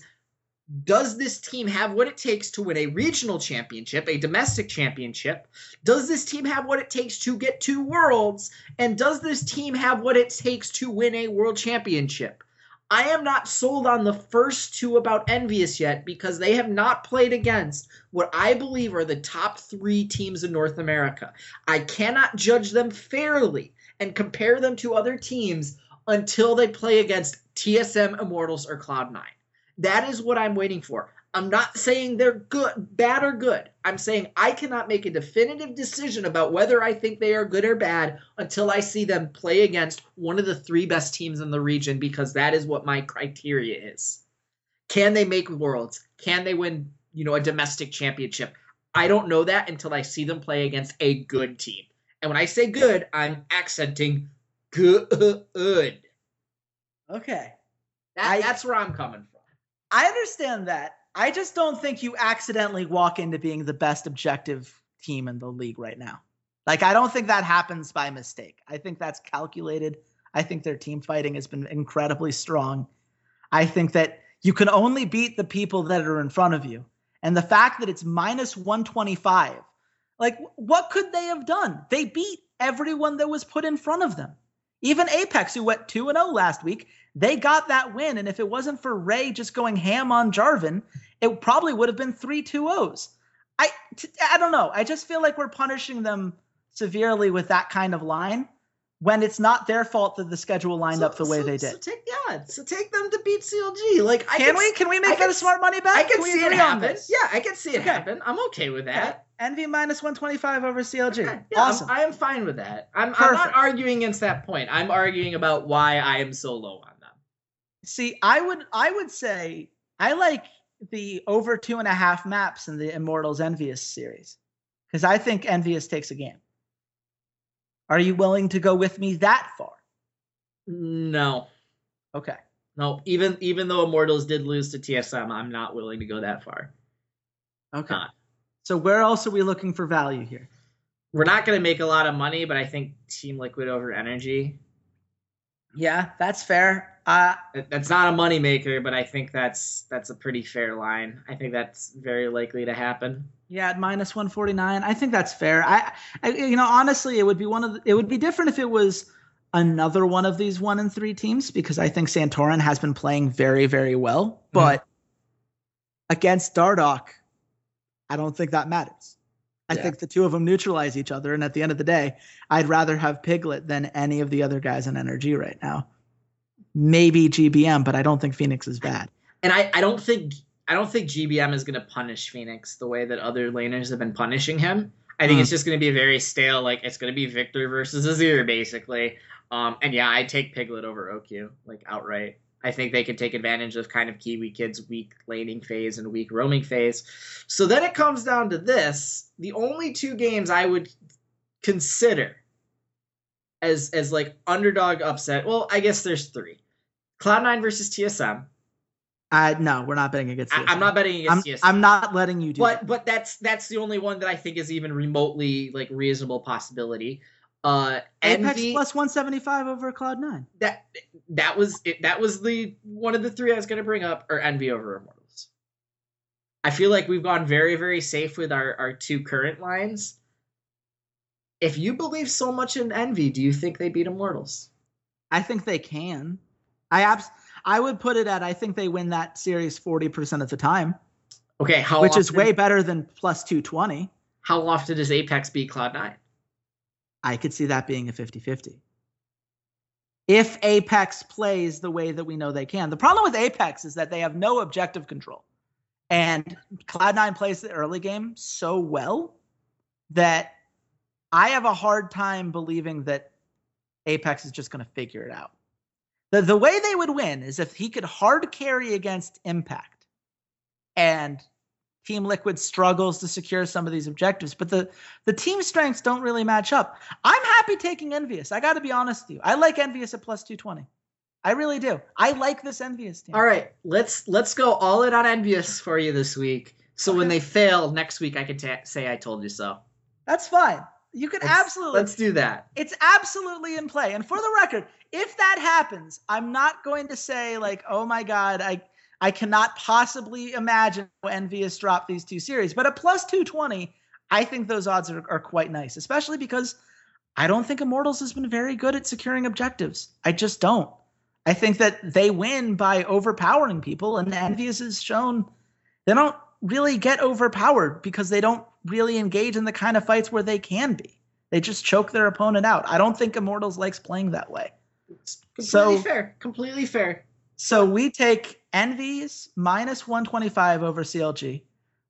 B: does this team have what it takes to win a regional championship, a domestic championship? Does this team have what it takes to get two worlds? And does this team have what it takes to win a world championship? I am not sold on the first two about Envious yet because they have not played against what I believe are the top three teams in North America. I cannot judge them fairly and compare them to other teams until they play against TSM Immortals or Cloud9. That is what I'm waiting for. I'm not saying they're good, bad or good. I'm saying I cannot make a definitive decision about whether I think they are good or bad until I see them play against one of the three best teams in the region because that is what my criteria is. Can they make worlds? Can they win, you know, a domestic championship? I don't know that until I see them play against a good team. And when I say good, I'm accenting good.
A: Okay.
B: That,
A: I-
B: that's where I'm coming from.
A: I understand that. I just don't think you accidentally walk into being the best objective team in the league right now. Like, I don't think that happens by mistake. I think that's calculated. I think their team fighting has been incredibly strong. I think that you can only beat the people that are in front of you. And the fact that it's minus 125, like, what could they have done? They beat everyone that was put in front of them. Even Apex, who went 2 0 last week, they got that win. And if it wasn't for Ray just going ham on Jarvan, it probably would have been three 2 O's. I, t- I don't know. I just feel like we're punishing them severely with that kind of line when it's not their fault that the schedule lined
B: So-
A: up the way
B: so-
A: they
B: So
A: did.
B: take yeah, so take them to beat CLG. Like I
A: Can
B: can
A: we? Can we
B: I
A: make
B: can
A: that a smart money bet?
B: I can
A: we
B: see it happen.
A: this?
B: Yeah, I can see it
A: Okay.
B: happen. I'm okay with that.
A: Envy minus 125 over CLG.
B: Okay. Yeah, I'm-
A: awesome.
B: I am fine with that. I'm, I'm not arguing against that point. I'm arguing about why I am so low on them.
A: See, I would I would say I like the over two and a half maps in the Immortals Envious series because I think Envious takes a game. Are you willing to go with me that far?
B: No,
A: Okay.
B: no. Even even though Immortals did lose to TSM, I'm not willing to go that far.
A: Okay.
B: Not.
A: So where else are we looking for value here?
B: We're not going to make a lot of money, but I think Team Liquid over NRG.
A: Yeah, that's fair. Uh,
B: That's not a moneymaker, but I think that's that's a pretty fair line. I think that's very likely to happen.
A: yeah, at minus 149, I think that's fair. I, I you know, honestly, it would be one of the, it would be different if it was another one of these one and three teams because I think Santorin has been playing very, very well. But against Dardoch, I don't think that matters. I
B: Yeah.
A: think the two of them neutralize each other. And at the end of the day, I'd rather have Piglet than any of the other guys in NRG right now. Maybe GBM, but I don't think Phoenix is bad.
B: and I, I don't think I don't think GBM is going to punish Phoenix the way that other laners have been punishing him. I think
A: Hmm.
B: it's just going to be very stale. Like it's going to be Viktor versus Azir basically. Um, and yeah, I take Piglet over Ohq like outright. I think they can take advantage of kind of KiWiKiD's weak laning phase and weak roaming phase. So then it comes down to this: the only two games I would consider as as like underdog upset. Well, I guess there's three: Cloud9 versus TSM.
A: I no, we're not betting against.
B: I,
A: TSM.
B: I'm not betting
A: I'm,
B: against TSM.
A: I'm not letting you do
B: but
A: that.
B: but that's that's the only one that I think is even remotely like reasonable possibility. Uh,
A: Apex
B: Envy,
A: plus 175 over Cloud Nine.
B: that that was it, that was the one of the three I was going to bring up, or Envy over Immortals. I feel like we've gone very very safe with our our two current lines. If you believe so much in Envy, do you think they beat Immortals?
A: I think they can. I abs- I would put it at I think they win that series 40% of the time,
B: Okay, how
A: which is way better than plus 220.
B: How often does Apex beat Cloud Nine?
A: I could see that being a 50-50. If Apex plays the way that we know they can. The problem with Apex is that they have no objective control. And Cloud9 plays the early game so well that I have a hard time believing that Apex is just going to figure it out. The, the way they would win is if he could hard carry against Impact and Team Liquid struggles to secure some of these objectives, but the, the team strengths don't really match up. I'm happy taking Envious. I got to be honest with you. I like Envious at plus 220. I really do. I like this Envious team.
B: All right, let's let's go all in on Envious for you this week. So when they fail next week, I can ta- say I told you so.
A: That's fine. You can
B: Let's-
A: absolutely.
B: Let's do that.
A: it's absolutely in play. And for the record, if that happens, I'm not going to say like, "Oh my god, I I cannot possibly imagine how Envious dropped these two series." But at plus 220, I think those odds are, are quite nice, especially because I don't think Immortals has been very good at securing objectives. I just don't. I think that they win by overpowering people, and Envious has shown they don't really get overpowered because they don't really engage in the kind of fights where they can be. They just choke their opponent out. I don't think Immortals likes playing that way.
B: Completely
A: So-
B: fair. Completely fair.
A: So we take Envies minus 125 over CLG,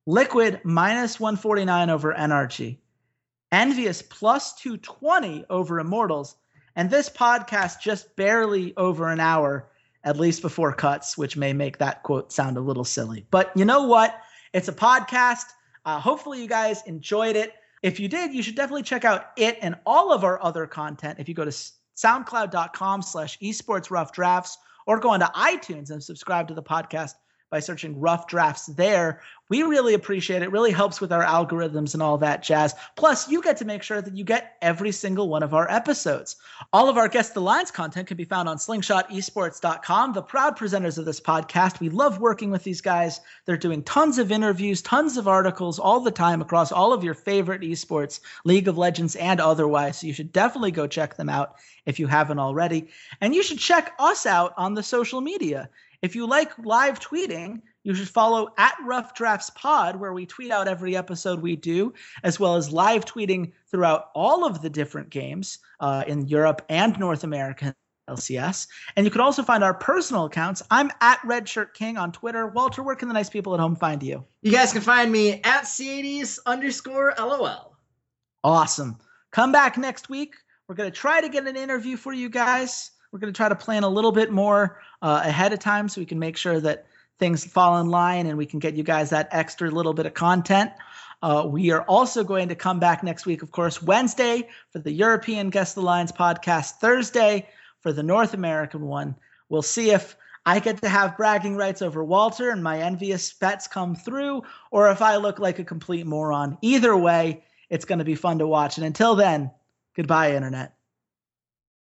A: Liquid minus 149 over NRG, Envious plus 220 over Immortals, and this podcast just barely over an hour, at least before cuts, which may make that quote sound a little silly. But you know what? It's a podcast. Uh, hopefully, you guys enjoyed it. If you did, you should definitely check out it and all of our other content. If you go to soundcloud.com slash esports rough drafts or go onto iTunes and subscribe to the podcast by searching rough drafts there. We really appreciate it. Really helps with our algorithms and all that jazz. Plus, you get to make sure that you get every single one of our episodes. All of our Guest Lines content can be found on slingshotesports.com, the proud presenters of this podcast. We love working with these guys. They're doing tons of interviews, tons of articles all the time across all of your favorite esports, League of Legends, and otherwise. So you should definitely go check them out if you haven't already. And you should check us out on the social media. If you like live tweeting, you should follow at Rough Drafts Pod, where we tweet out every episode we do, as well as live tweeting throughout all of the different games uh, in Europe and North America. LCS. And you can also find our personal accounts. I'm at Redshirt King on Twitter. Walter, where can the nice people at home find you?
B: You guys can find me at C80s underscore LOL.
A: Awesome. Come back next week. We're going to try to get an interview for you guys. We're going to try to plan a little bit more uh, ahead of time so we can make sure that things fall in line and we can get you guys that extra little bit of content. Uh, we are also going to come back next week, of course, Wednesday for the European Guest the Lines podcast, Thursday for the North American one. We'll see if I get to have bragging rights over Walter and my envious bets come through, or if I look like a complete moron. Either way, it's going to be fun to watch. And until then, goodbye, Internet.